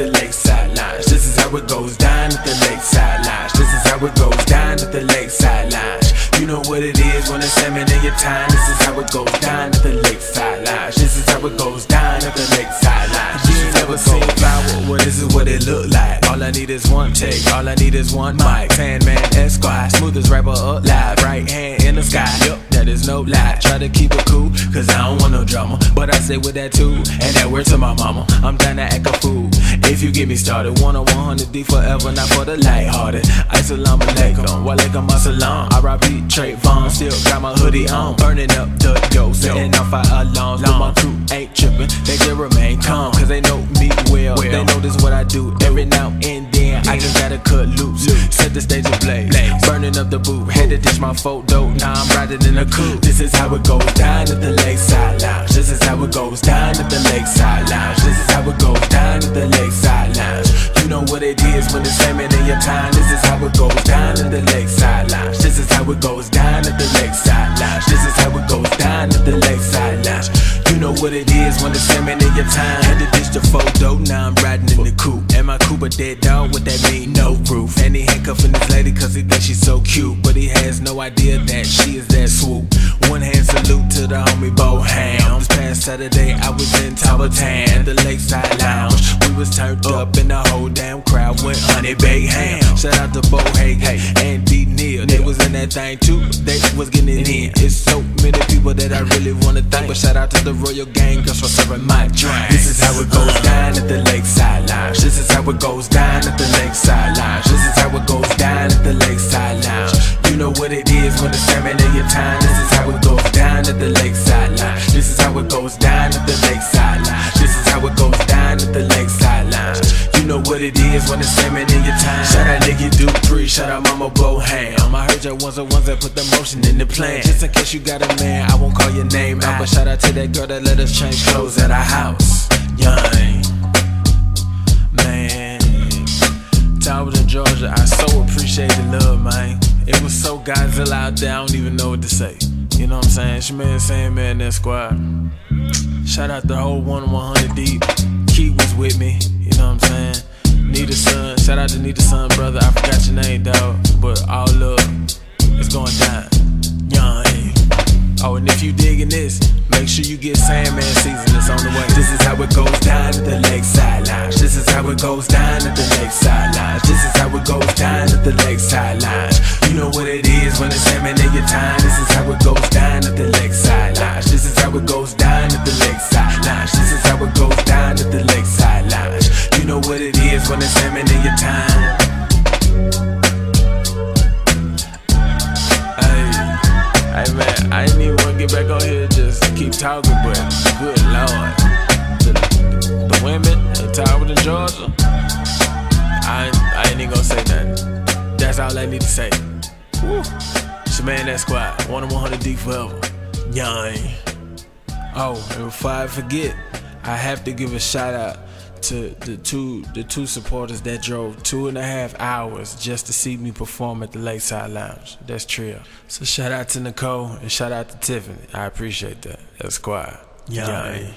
at the lakeside lounge. This is how it goes down at the lakeside lounge. This is how it goes down at the lakeside lounge. You know what it is when it's salmon in your time. This is how it goes down at the lakeside lounge. This is how it goes down at the lakeside lounge. You ain't never seen flower. Well, this is what it look like. All I need is one take. All I need is one mic. Sandman Esquire, smoothest rapper alive. Right hand in the sky. Yup, that is no lie. Try to keep it cool, cause I don't want no drama. Say with that too, and that word to my mama. I'm down to act a fool. If you get me started, one on 100 D forever, not for the lighthearted. Assalamu alaikum, walaikum assalam. R.I.P. Trayvon, still got my hoodie on. Burning up the dough, setting off fire alarms. But my crew ain't tripping, they just remain calm. Cause they know me well, they know this what I do every now and. I just gotta cut loose, set the stage ablaze. Burning up the booth, had to ditch my photo. Though Now I'm riding in a coupe. This is how it goes down at the lakeside lounge. This is how it goes down at the lakeside lounge. This is how it goes down at the lakeside lounge. You know what it is when it's salmon in your time. This is how it goes down at the lakeside lounge. This is how it goes down at the lakeside what it is when it's salmon in your time. Had to ditch the photo, now I'm riding in the coupe. And my coupe a dead dog, what that mean? No roof. And he handcuffing this lady cause he thinks she's so cute. But he has no idea that she is that swoop. One hand salute to the homie Boham. This past Saturday I was in Talbotton at the Lakeside Lounge. Was turned uh. up and the whole damn crowd went honey baked ham. Shout out to Bo Hey and D Neal. They was in that thing too. They was getting it in. It's so many people that I really wanna thank. But shout out to the Royal Gang girls for serving my drink. This is how it goes uh. down at the Lakeside Lounge. This is how it goes down at the Lakeside Lounge. This is how it goes down at the Lakeside Lounge. You know what it is when it's salmon in your time. This is how it goes down at the Lakeside Lounge. This is how it goes down at the Lakeside Lounge. What it is when it's salmon in your time. Shout out Nicky Dupree, shout out Mama Boham. I heard your ones the ones that put the motion in the plan. Just in case you got a man, I won't call your name out. But shout out to that girl that let us change clothes at our house. Young. Man. Talbotton Georgia, I so appreciate the love, man. It was so Godzilla out there, I don't even know what to say. You know what I'm saying? It's your man Sandman, that squad. Shout out the whole 1 100 deep. Keith was with me, you know what I'm saying? Need a son, shout out to Need a son, brother. I forgot your name, dog. But all love, it's going down. Oh, and if you digging this, make sure you get Sandman season. It's on the way. This is how it goes down at the Lakeside Lounge. This is how it goes down at the Lakeside Lounge. Get back on here just keep talking, but good lord. The, the women in Talbot in Georgia, I, I ain't even gonna say nothing. That's all I need to say. Woo. It's your man, that squad. 1 on 100 D forever. Young. Oh, and before I forget, I have to give a shout out to the two the two supporters that drove two and a half hours just to see me perform at the Lakeside Lounge. That's Trill. So shout out to Nicole and shout out to Tiffany. I appreciate that. That's squad. Young.